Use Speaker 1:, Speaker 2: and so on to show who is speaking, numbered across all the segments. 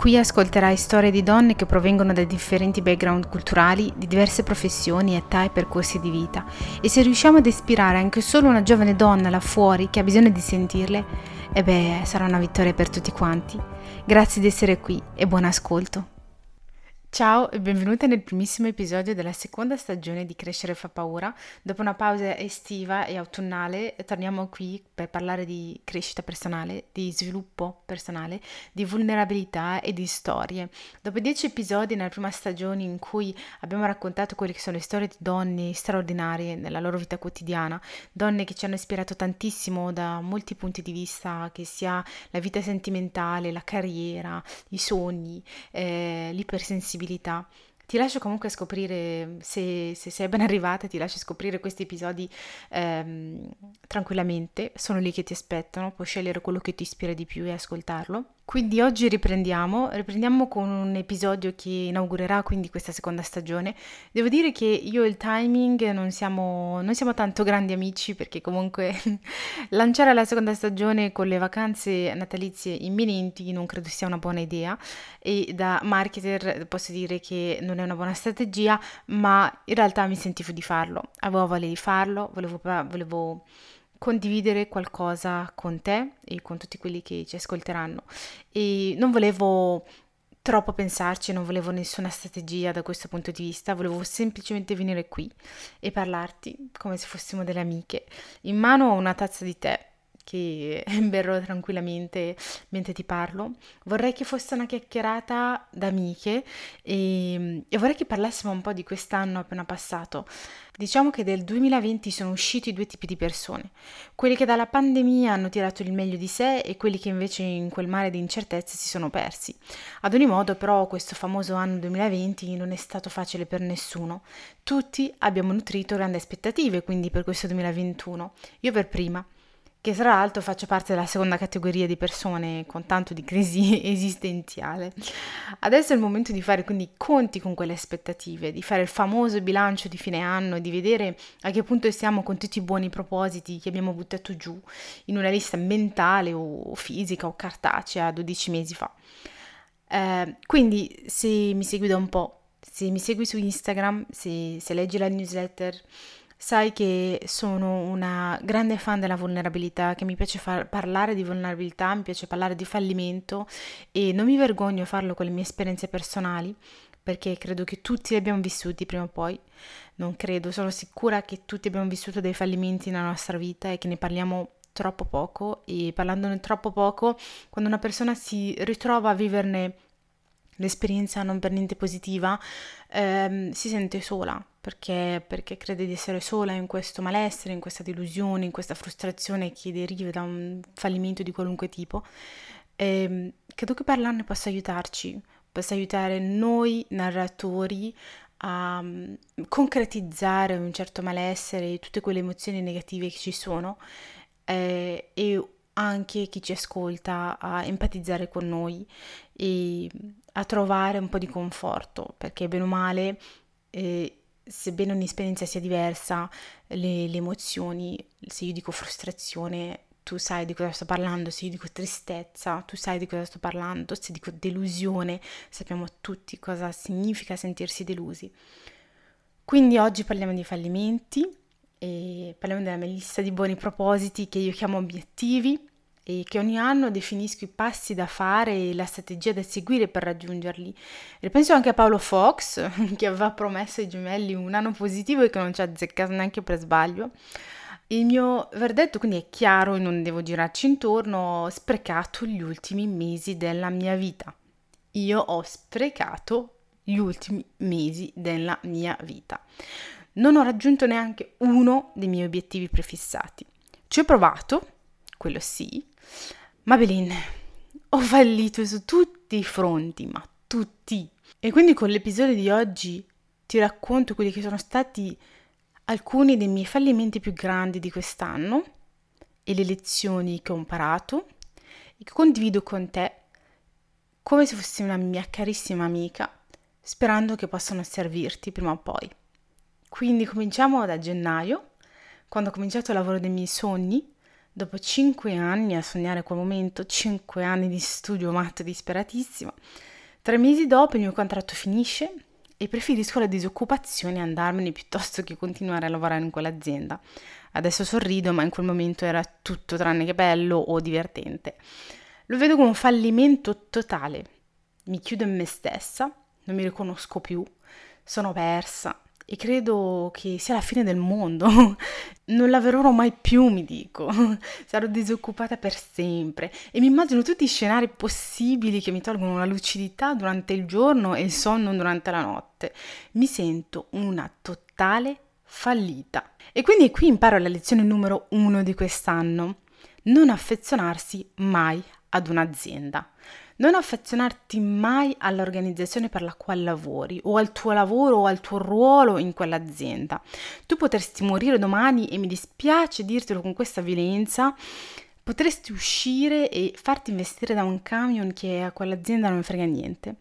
Speaker 1: Qui ascolterai storie di donne che provengono da differenti background culturali, di diverse professioni, età e percorsi di vita. E se riusciamo ad ispirare anche solo una giovane donna là fuori che ha bisogno di sentirle, e beh, sarà una vittoria per tutti quanti. Grazie di essere qui e buon ascolto. Ciao e benvenute nel primissimo episodio della seconda stagione di Crescere fa paura. Dopo una pausa estiva e autunnale torniamo qui per parlare di crescita personale, di sviluppo personale, di vulnerabilità e di storie. Dopo dieci episodi nella prima stagione in cui abbiamo raccontato quelle che sono le storie di donne straordinarie nella loro vita quotidiana, donne che ci hanno ispirato tantissimo da molti punti di vista, che sia la vita sentimentale, la carriera, i sogni, eh, l'ipersensibilità, possibilità. Ti lascio comunque scoprire, se, se sei ben arrivata, ti lascio scoprire questi episodi ehm, tranquillamente, sono lì che ti aspettano, puoi scegliere quello che ti ispira di più e ascoltarlo. Quindi oggi riprendiamo, riprendiamo con un episodio che inaugurerà quindi questa seconda stagione. Devo dire che io e il timing non siamo, non siamo tanto grandi amici perché comunque lanciare la seconda stagione con le vacanze natalizie imminenti non credo sia una buona idea e da marketer posso dire che non è una buona strategia, ma in realtà mi sentivo di farlo, avevo voglia di farlo, volevo, volevo condividere qualcosa con te e con tutti quelli che ci ascolteranno e non volevo troppo pensarci, non volevo nessuna strategia da questo punto di vista, volevo semplicemente venire qui e parlarti come se fossimo delle amiche. In mano ho una tazza di tè che berrò tranquillamente mentre ti parlo. Vorrei che fosse una chiacchierata d'amiche e, e vorrei che parlassimo un po' di quest'anno appena passato. Diciamo che del 2020 sono usciti due tipi di persone, quelli che dalla pandemia hanno tirato il meglio di sé e quelli che invece in quel mare di incertezze si sono persi. Ad ogni modo però questo famoso anno 2020 non è stato facile per nessuno. Tutti abbiamo nutrito grandi aspettative quindi per questo 2021, io per prima che tra l'altro faccio parte della seconda categoria di persone con tanto di crisi esistenziale. Adesso è il momento di fare quindi i conti con quelle aspettative, di fare il famoso bilancio di fine anno, di vedere a che punto siamo con tutti i buoni propositi che abbiamo buttato giù in una lista mentale o fisica o cartacea 12 mesi fa. Eh, quindi se mi segui da un po', se mi segui su Instagram, se, se leggi la newsletter, Sai che sono una grande fan della vulnerabilità, che mi piace far, parlare di vulnerabilità, mi piace parlare di fallimento e non mi vergogno a farlo con le mie esperienze personali, perché credo che tutti li abbiamo vissuti prima o poi. Non credo, sono sicura che tutti abbiamo vissuto dei fallimenti nella nostra vita e che ne parliamo troppo poco e parlandone troppo poco, quando una persona si ritrova a viverne l'esperienza non per niente positiva, ehm, si sente sola perché, perché crede di essere sola in questo malessere, in questa delusione, in questa frustrazione che deriva da un fallimento di qualunque tipo. E credo che parlarne possa aiutarci, possa aiutare noi narratori a mm, concretizzare un certo malessere e tutte quelle emozioni negative che ci sono eh, e anche chi ci ascolta a empatizzare con noi e a trovare un po' di conforto, perché bene o male, eh, sebbene ogni esperienza sia diversa, le, le emozioni, se io dico frustrazione, tu sai di cosa sto parlando, se io dico tristezza, tu sai di cosa sto parlando, se dico delusione, sappiamo tutti cosa significa sentirsi delusi. Quindi oggi parliamo di fallimenti e parliamo della mia lista di buoni propositi che io chiamo obiettivi e che ogni anno definisco i passi da fare e la strategia da seguire per raggiungerli. E penso anche a Paolo Fox, che aveva promesso ai gemelli un anno positivo e che non ci ha azzeccato neanche per sbaglio. Il mio verdetto quindi è chiaro e non devo girarci intorno, ho sprecato gli ultimi mesi della mia vita. Io ho sprecato gli ultimi mesi della mia vita. Non ho raggiunto neanche uno dei miei obiettivi prefissati. Ci ho provato, quello sì, ma Belin, ho fallito su tutti i fronti, ma tutti. E quindi con l'episodio di oggi ti racconto quelli che sono stati alcuni dei miei fallimenti più grandi di quest'anno e le lezioni che ho imparato e che condivido con te come se fossi una mia carissima amica, sperando che possano servirti prima o poi. Quindi cominciamo da gennaio, quando ho cominciato il lavoro dei miei sogni, dopo cinque anni a sognare quel momento, cinque anni di studio matto disperatissima. Tre mesi dopo il mio contratto finisce e preferisco la disoccupazione e andarmene piuttosto che continuare a lavorare in quell'azienda. Adesso sorrido, ma in quel momento era tutto tranne che bello o divertente. Lo vedo come un fallimento totale. Mi chiudo in me stessa, non mi riconosco più, sono persa, e credo che sia la fine del mondo. non lavorerò mai più, mi dico. Sarò disoccupata per sempre e mi immagino tutti i scenari possibili che mi tolgono la lucidità durante il giorno e il sonno durante la notte. Mi sento una totale fallita. E quindi qui imparo la lezione numero uno di quest'anno. Non affezionarsi mai ad un'azienda. Non affezionarti mai all'organizzazione per la quale lavori o al tuo lavoro o al tuo ruolo in quell'azienda. Tu potresti morire domani e mi dispiace dirtelo con questa violenza, potresti uscire e farti investire da un camion che a quell'azienda non frega niente.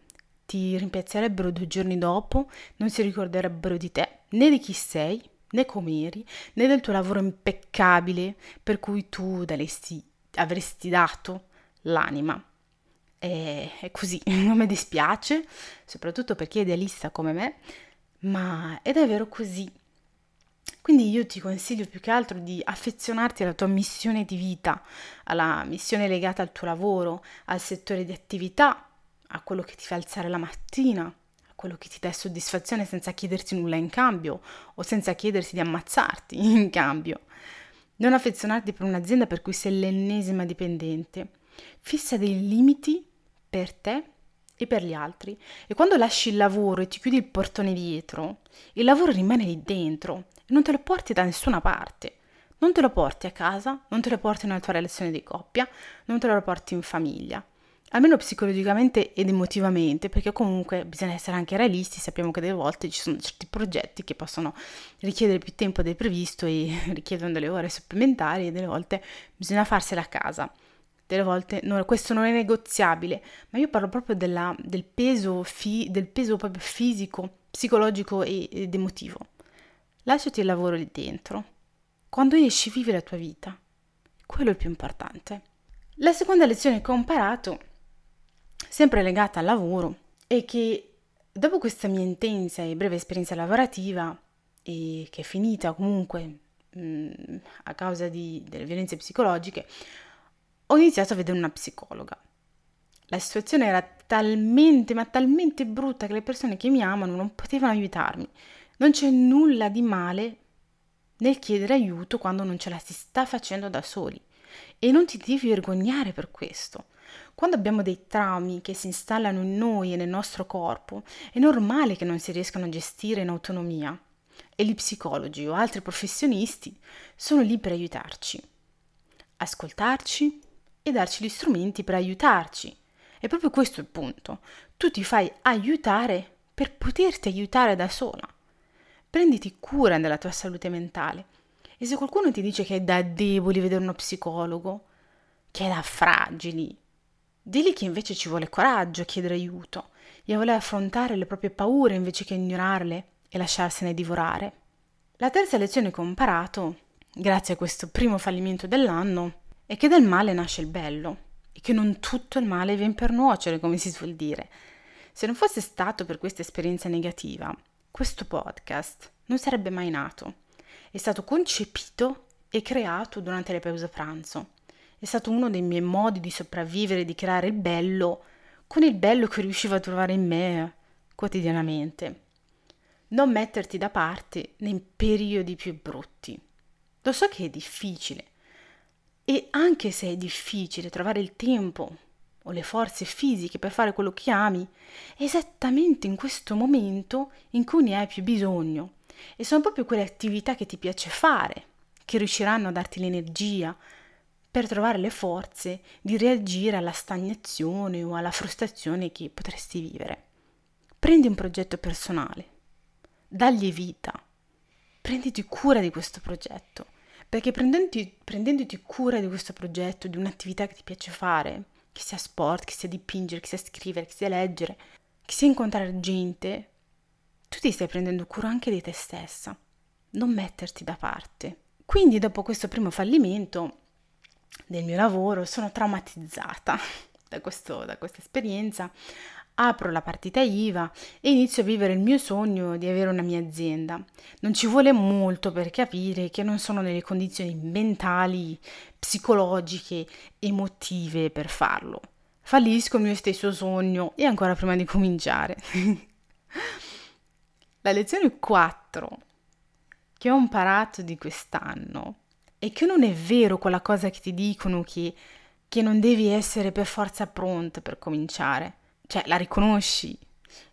Speaker 1: Ti rimpiazzerebbero due giorni dopo, non si ricorderebbero di te, né di chi sei, né come eri, né del tuo lavoro impeccabile per cui tu daresti, avresti dato l'anima. E, è così, non mi dispiace, soprattutto per chi è idealista come me, ma è davvero così. Quindi io ti consiglio più che altro di affezionarti alla tua missione di vita, alla missione legata al tuo lavoro, al settore di attività, a quello che ti fa alzare la mattina, a quello che ti dà soddisfazione senza chiederti nulla in cambio o senza chiedersi di ammazzarti in cambio. Non affezionarti per un'azienda per cui sei l'ennesima dipendente. Fissa dei limiti per te e per gli altri. E quando lasci il lavoro e ti chiudi il portone dietro, il lavoro rimane lì dentro e non te lo porti da nessuna parte. Non te lo porti a casa, non te lo porti nella tua relazione di coppia, non te lo porti in famiglia. Almeno psicologicamente ed emotivamente, perché comunque bisogna essere anche realisti, sappiamo che delle volte ci sono certi progetti che possono richiedere più tempo del previsto e richiedono delle ore supplementari e delle volte bisogna farsela a casa delle volte no, questo non è negoziabile, ma io parlo proprio della, del, peso fi, del peso proprio fisico, psicologico ed emotivo. Lasciati il lavoro lì dentro. Quando esci vivi la tua vita. Quello è il più importante. La seconda lezione che ho imparato, sempre legata al lavoro, è che dopo questa mia intensa e breve esperienza lavorativa, e che è finita comunque mh, a causa di, delle violenze psicologiche, ho iniziato a vedere una psicologa. La situazione era talmente, ma talmente brutta che le persone che mi amano non potevano aiutarmi. Non c'è nulla di male nel chiedere aiuto quando non ce la si sta facendo da soli. E non ti devi vergognare per questo. Quando abbiamo dei traumi che si installano in noi e nel nostro corpo, è normale che non si riescano a gestire in autonomia. E gli psicologi o altri professionisti sono lì per aiutarci. Ascoltarci, e darci gli strumenti per aiutarci. E proprio questo è il punto. Tu ti fai aiutare per poterti aiutare da sola. Prenditi cura della tua salute mentale. E se qualcuno ti dice che è da deboli vedere uno psicologo, che è da fragili, digli che invece ci vuole coraggio a chiedere aiuto e a voler affrontare le proprie paure invece che ignorarle e lasciarsene divorare. La terza lezione che ho imparato, grazie a questo primo fallimento dell'anno, e che dal male nasce il bello e che non tutto il male viene per nuocere, come si suol dire. Se non fosse stato per questa esperienza negativa, questo podcast non sarebbe mai nato. È stato concepito e creato durante le pause pranzo. È stato uno dei miei modi di sopravvivere, di creare il bello con il bello che riuscivo a trovare in me quotidianamente. Non metterti da parte nei periodi più brutti. Lo so che è difficile, e anche se è difficile trovare il tempo o le forze fisiche per fare quello che ami, è esattamente in questo momento in cui ne hai più bisogno. E sono proprio quelle attività che ti piace fare, che riusciranno a darti l'energia per trovare le forze di reagire alla stagnazione o alla frustrazione che potresti vivere. Prendi un progetto personale, dagli vita, prenditi cura di questo progetto, perché prendendoti, prendendoti cura di questo progetto, di un'attività che ti piace fare, che sia sport, che sia dipingere, che sia scrivere, che sia leggere, che sia incontrare gente, tu ti stai prendendo cura anche di te stessa, non metterti da parte. Quindi dopo questo primo fallimento del mio lavoro sono traumatizzata da, questo, da questa esperienza, apro la partita IVA e inizio a vivere il mio sogno di avere una mia azienda. Non ci vuole molto per capire che non sono nelle condizioni mentali, psicologiche, emotive per farlo. Fallisco il mio stesso sogno e ancora prima di cominciare. la lezione 4 che ho imparato di quest'anno è che non è vero quella cosa che ti dicono che, che non devi essere per forza pronta per cominciare cioè la riconosci.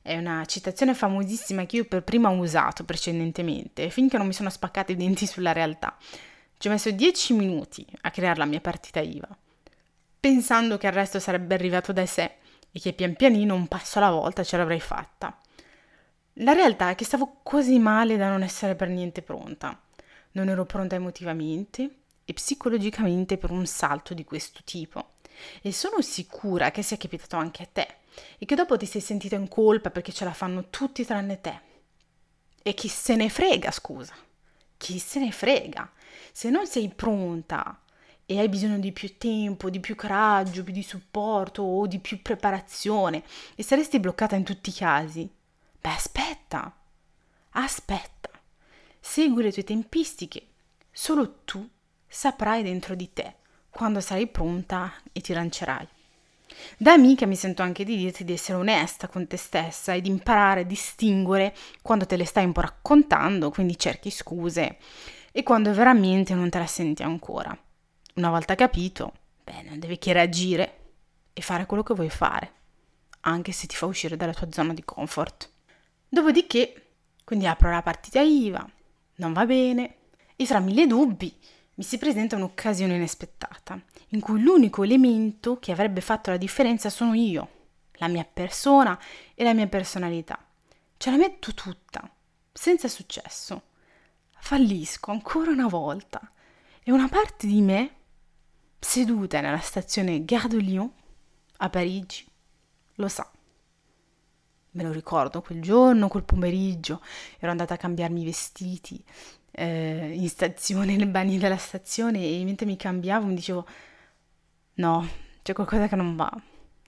Speaker 1: È una citazione famosissima che io per prima ho usato precedentemente, finché non mi sono spaccati i denti sulla realtà. Ci ho messo dieci minuti a creare la mia partita IVA, pensando che il resto sarebbe arrivato da sé e che pian pianino, un passo alla volta, ce l'avrei fatta. La realtà è che stavo così male da non essere per niente pronta. Non ero pronta emotivamente e psicologicamente per un salto di questo tipo. E sono sicura che sia capitato anche a te e che dopo ti sei sentito in colpa perché ce la fanno tutti tranne te. E chi se ne frega, scusa? Chi se ne frega? Se non sei pronta e hai bisogno di più tempo, di più coraggio, di supporto o di più preparazione e saresti bloccata in tutti i casi, beh aspetta, aspetta, segui le tue tempistiche, solo tu saprai dentro di te quando sarai pronta e ti lancerai. Da amica mi sento anche di dirti di essere onesta con te stessa e di imparare a distinguere quando te le stai un po' raccontando, quindi cerchi scuse, e quando veramente non te la senti ancora. Una volta capito, bene, devi che reagire e fare quello che vuoi fare, anche se ti fa uscire dalla tua zona di comfort. Dopodiché, quindi apro la partita IVA, non va bene, e tra mille dubbi mi si presenta un'occasione inaspettata, in cui l'unico elemento che avrebbe fatto la differenza sono io, la mia persona e la mia personalità. Ce la metto tutta, senza successo. Fallisco ancora una volta e una parte di me, seduta nella stazione Gare de Lyon a Parigi, lo sa. Me lo ricordo quel giorno, quel pomeriggio, ero andata a cambiarmi i vestiti, eh, in stazione, nel bagno della stazione e mentre mi cambiavo mi dicevo no, c'è qualcosa che non va,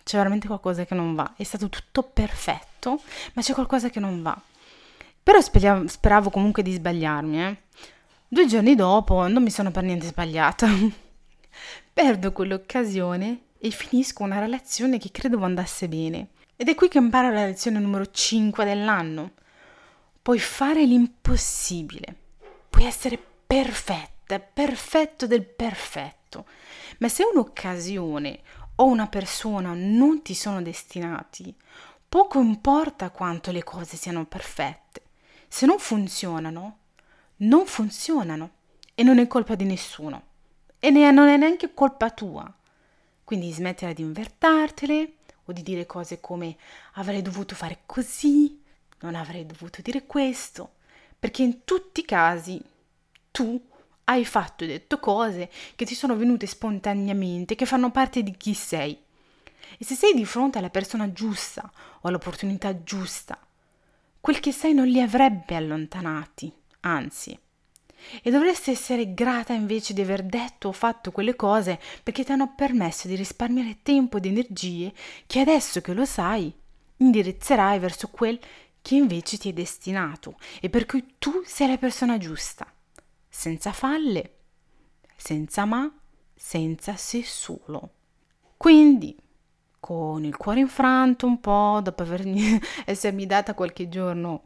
Speaker 1: c'è veramente qualcosa che non va, è stato tutto perfetto, ma c'è qualcosa che non va. Però speravo, speravo comunque di sbagliarmi, eh. Due giorni dopo non mi sono per niente sbagliata. Perdo quell'occasione e finisco una relazione che credevo andasse bene. Ed è qui che imparo la lezione numero 5 dell'anno. Puoi fare l'impossibile puoi essere perfetta, perfetto del perfetto, ma se un'occasione o una persona non ti sono destinati, poco importa quanto le cose siano perfette. Se non funzionano, non funzionano e non è colpa di nessuno e non è neanche colpa tua. Quindi smettila di invertartele o di dire cose come avrei dovuto fare così, non avrei dovuto dire questo, perché in tutti i casi tu hai fatto e detto cose che ti sono venute spontaneamente, che fanno parte di chi sei. E se sei di fronte alla persona giusta o all'opportunità giusta, quel che sei non li avrebbe allontanati, anzi. E dovresti essere grata invece di aver detto o fatto quelle cose perché ti hanno permesso di risparmiare tempo ed energie che adesso che lo sai indirizzerai verso quel che invece ti è destinato e per cui tu sei la persona giusta, senza falle, senza ma, senza se solo. Quindi, con il cuore infranto un po', dopo aver, essermi data qualche giorno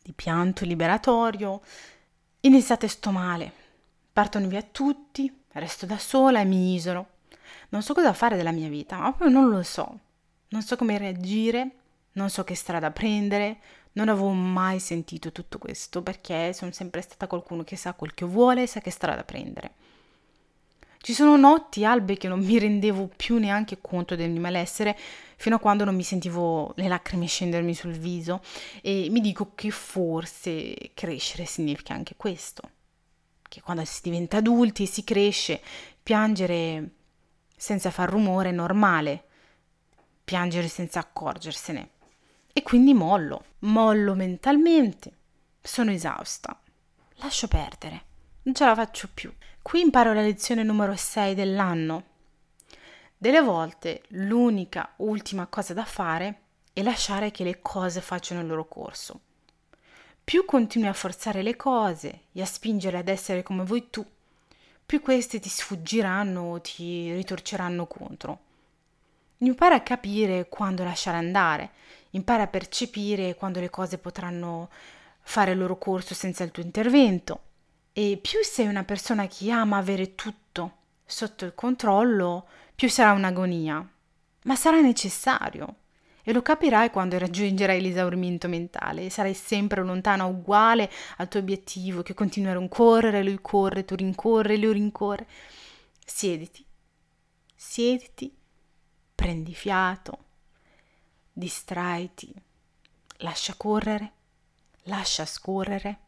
Speaker 1: di pianto liberatorio, in estate sto male. Partono via tutti, resto da sola e mi isolo. Non so cosa fare della mia vita, ma proprio non lo so. Non so come reagire, non so che strada prendere, non avevo mai sentito tutto questo perché sono sempre stata qualcuno che sa quel che vuole e sa che strada prendere. Ci sono notti, albe, che non mi rendevo più neanche conto del mio malessere fino a quando non mi sentivo le lacrime scendermi sul viso e mi dico che forse crescere significa anche questo, che quando si diventa adulti, si cresce, piangere senza far rumore è normale, piangere senza accorgersene. Quindi mollo, mollo mentalmente, sono esausta, lascio perdere, non ce la faccio più. Qui imparo la lezione numero 6 dell'anno. Delle volte l'unica ultima cosa da fare è lasciare che le cose facciano il loro corso. Più continui a forzare le cose e a spingere ad essere come vuoi tu, più queste ti sfuggiranno o ti ritorceranno contro. Impara a capire quando lasciare andare, impara a percepire quando le cose potranno fare il loro corso senza il tuo intervento e più sei una persona che ama avere tutto sotto il controllo, più sarà un'agonia. Ma sarà necessario. E lo capirai quando raggiungerai l'esaurimento mentale. Sarai sempre lontana, uguale al tuo obiettivo, che continua a rincorrere, lui corre, tu rincorri, lui rincorre. Siediti, siediti, prendi fiato, distraiti, lascia correre, lascia scorrere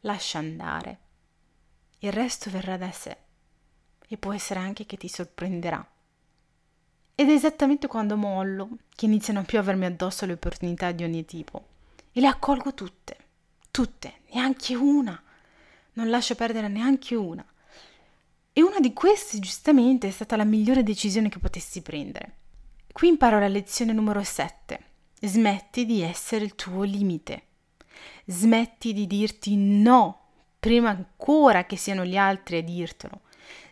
Speaker 1: lascia andare. Il resto verrà da sé e può essere anche che ti sorprenderà. Ed è esattamente quando mollo che iniziano più a avermi addosso le opportunità di ogni tipo. E le accolgo tutte, tutte, neanche una. Non lascio perdere neanche una. E una di queste, giustamente, è stata la migliore decisione che potessi prendere. Qui imparo la lezione numero 7. Smetti di essere il tuo limite. Smetti di dirti no prima ancora che siano gli altri a dirtelo.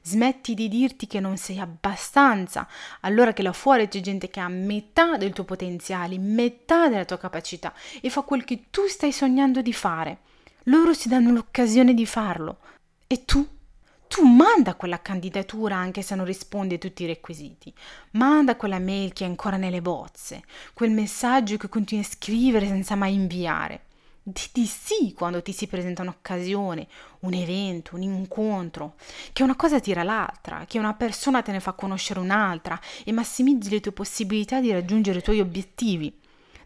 Speaker 1: Smetti di dirti che non sei abbastanza, allora che là fuori c'è gente che ha metà del tuo potenziale, metà della tua capacità e fa quel che tu stai sognando di fare. Loro si danno l'occasione di farlo. E tu? Tu manda quella candidatura anche se non risponde a tutti i requisiti. Manda quella mail che è ancora nelle bozze, quel messaggio che continui a scrivere senza mai inviare. Di, sì quando ti si presenta un'occasione, un evento, un incontro, che una cosa tira l'altra, che una persona te ne fa conoscere un'altra e massimizzi le tue possibilità di raggiungere i tuoi obiettivi.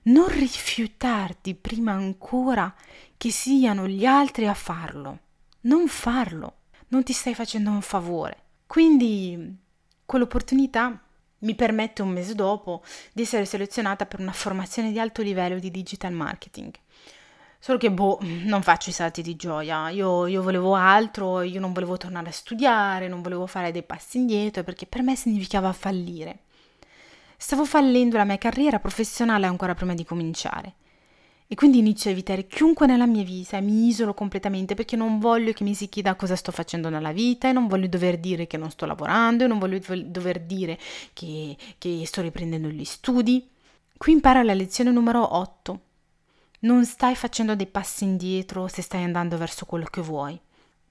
Speaker 1: Non rifiutarti prima ancora che siano gli altri a farlo. Non farlo. Non ti stai facendo un favore. Quindi quell'opportunità mi permette un mese dopo di essere selezionata per una formazione di alto livello di digital marketing. Solo che, boh, non faccio i salti di gioia. Io, io, volevo altro, io non volevo tornare a studiare, non volevo fare dei passi indietro perché per me significava fallire. Stavo fallendo la mia carriera professionale ancora prima di cominciare. E quindi inizio a evitare chiunque nella mia vita e mi isolo completamente perché non voglio che mi si chieda cosa sto facendo nella vita e non voglio dover dire che non sto lavorando e non voglio dover dire che, che sto riprendendo gli studi. Qui impara la lezione numero 8 non stai facendo dei passi indietro se stai andando verso quello che vuoi,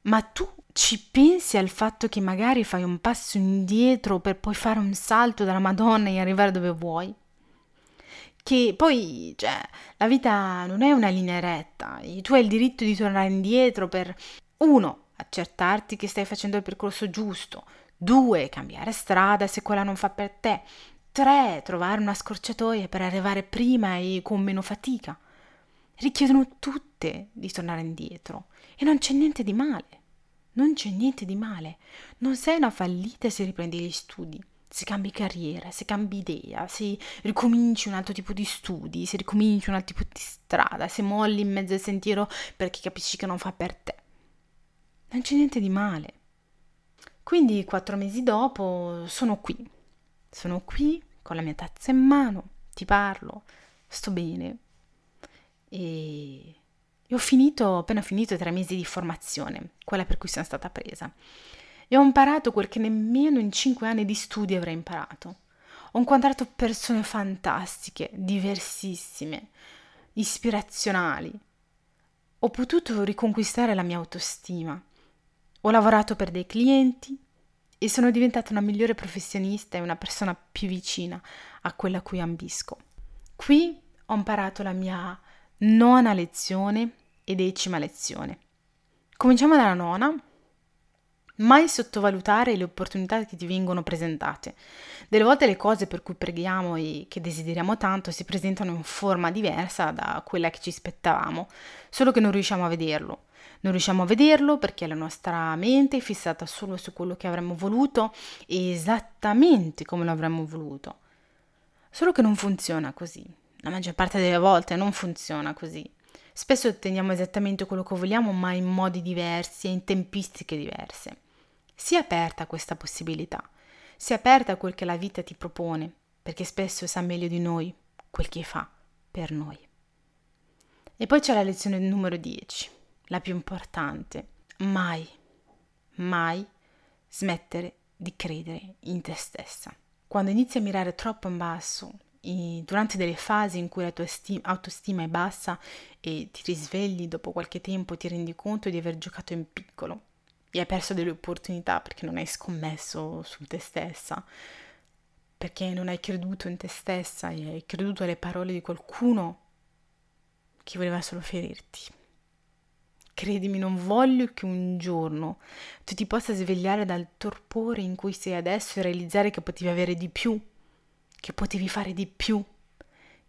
Speaker 1: ma tu ci pensi al fatto che magari fai un passo indietro per poi fare un salto dalla Madonna e arrivare dove vuoi? Che poi, cioè, la vita non è una linea retta. Tu hai il diritto di tornare indietro per uno, accertarti che stai facendo il percorso giusto, due, cambiare strada se quella non fa per te, tre, trovare una scorciatoia per arrivare prima e con meno fatica. Richiedono tutte di tornare indietro. E non c'è niente di male. Non c'è niente di male. Non sei una fallita se riprendi gli studi, se cambi carriera, se cambi idea, se ricominci un altro tipo di studi, se ricominci un altro tipo di strada, se molli in mezzo al sentiero perché capisci che non fa per te. Non c'è niente di male. Quindi quattro mesi dopo sono qui. Sono qui con la mia tazza in mano, ti parlo, sto bene, e, ho finito, appena finito i tre mesi di formazione, quella per cui sono stata presa. E ho imparato quel che nemmeno in cinque anni di studi avrei imparato. Ho incontrato persone fantastiche, diversissime, ispirazionali. Ho potuto riconquistare la mia autostima. Ho lavorato per dei clienti e sono diventata una migliore professionista e una persona più vicina a quella a cui ambisco. Qui ho imparato la mia nona lezione e decima lezione. Cominciamo dalla nona. Mai sottovalutare le opportunità che ti vengono presentate. Delle volte le cose per cui preghiamo e che desideriamo tanto si presentano in forma diversa da quella che ci aspettavamo, solo che non riusciamo a vederlo. Non riusciamo a vederlo perché la nostra mente è fissata solo su quello che avremmo voluto e esattamente come lo avremmo voluto. Solo che non funziona così. La maggior parte delle volte non funziona così. Spesso otteniamo esattamente quello che vogliamo, ma in modi diversi e in tempistiche diverse. Sii aperta a questa possibilità, sii aperta a quel che la vita ti propone, perché spesso sa meglio di noi quel che fa per noi. E poi c'è la lezione numero 10, la più importante. Mai, mai smettere di credere in te stessa. Quando inizi a mirare troppo in basso durante delle fasi in cui la tua stima, autostima è bassa e ti risvegli dopo qualche tempo ti rendi conto di aver giocato in piccolo e hai perso delle opportunità perché non hai scommesso su te stessa, perché non hai creduto in te stessa e hai creduto alle parole di qualcuno che voleva solo ferirti. Credimi, non voglio che un giorno tu ti possa svegliare dal torpore in cui sei adesso e realizzare che potevi avere di più che potevi fare di più,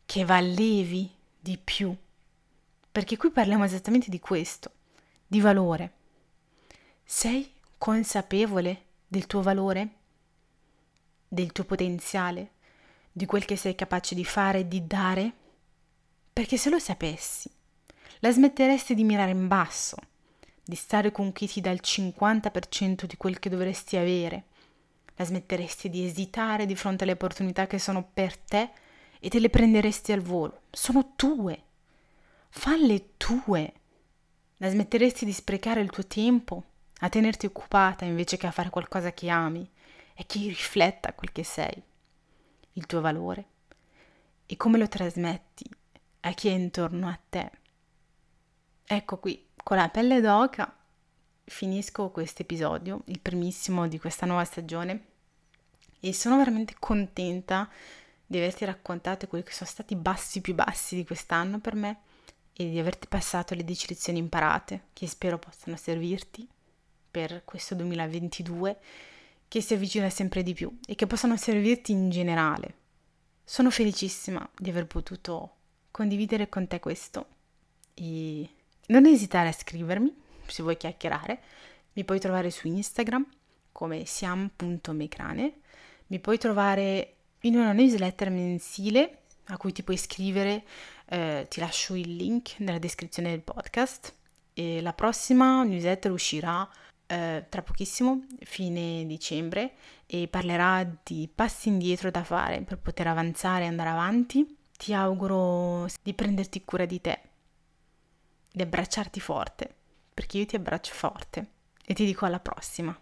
Speaker 1: che valevi di più. Perché qui parliamo esattamente di questo, di valore. Sei consapevole del tuo valore, del tuo potenziale, di quel che sei capace di fare, di dare? Perché se lo sapessi, la smetteresti di mirare in basso, di stare con chi ti dà il 50% di quel che dovresti avere, la smetteresti di esitare di fronte alle opportunità che sono per te e te le prenderesti al volo. Sono tue. Falle tue. La smetteresti di sprecare il tuo tempo a tenerti occupata invece che a fare qualcosa che ami e che rifletta quel che sei, il tuo valore e come lo trasmetti a chi è intorno a te. Ecco qui, con la pelle d'oca finisco questo episodio, il primissimo di questa nuova stagione, e sono veramente contenta di averti raccontato quelli che sono stati i bassi più bassi di quest'anno per me e di averti passato le 10 lezioni imparate che spero possano servirti per questo 2022 che si avvicina sempre di più e che possano servirti in generale. Sono felicissima di aver potuto condividere con te questo e non esitare a scrivermi se vuoi chiacchierare, mi puoi trovare su Instagram come siam.mecrane, mi puoi trovare in una newsletter mensile a cui ti puoi iscrivere, eh, ti lascio il link nella descrizione del podcast. E la prossima newsletter uscirà eh, tra pochissimo, fine dicembre, e parlerà di passi indietro da fare per poter avanzare e andare avanti. Ti auguro di prenderti cura di te, di abbracciarti forte perché io ti abbraccio forte e ti dico alla prossima.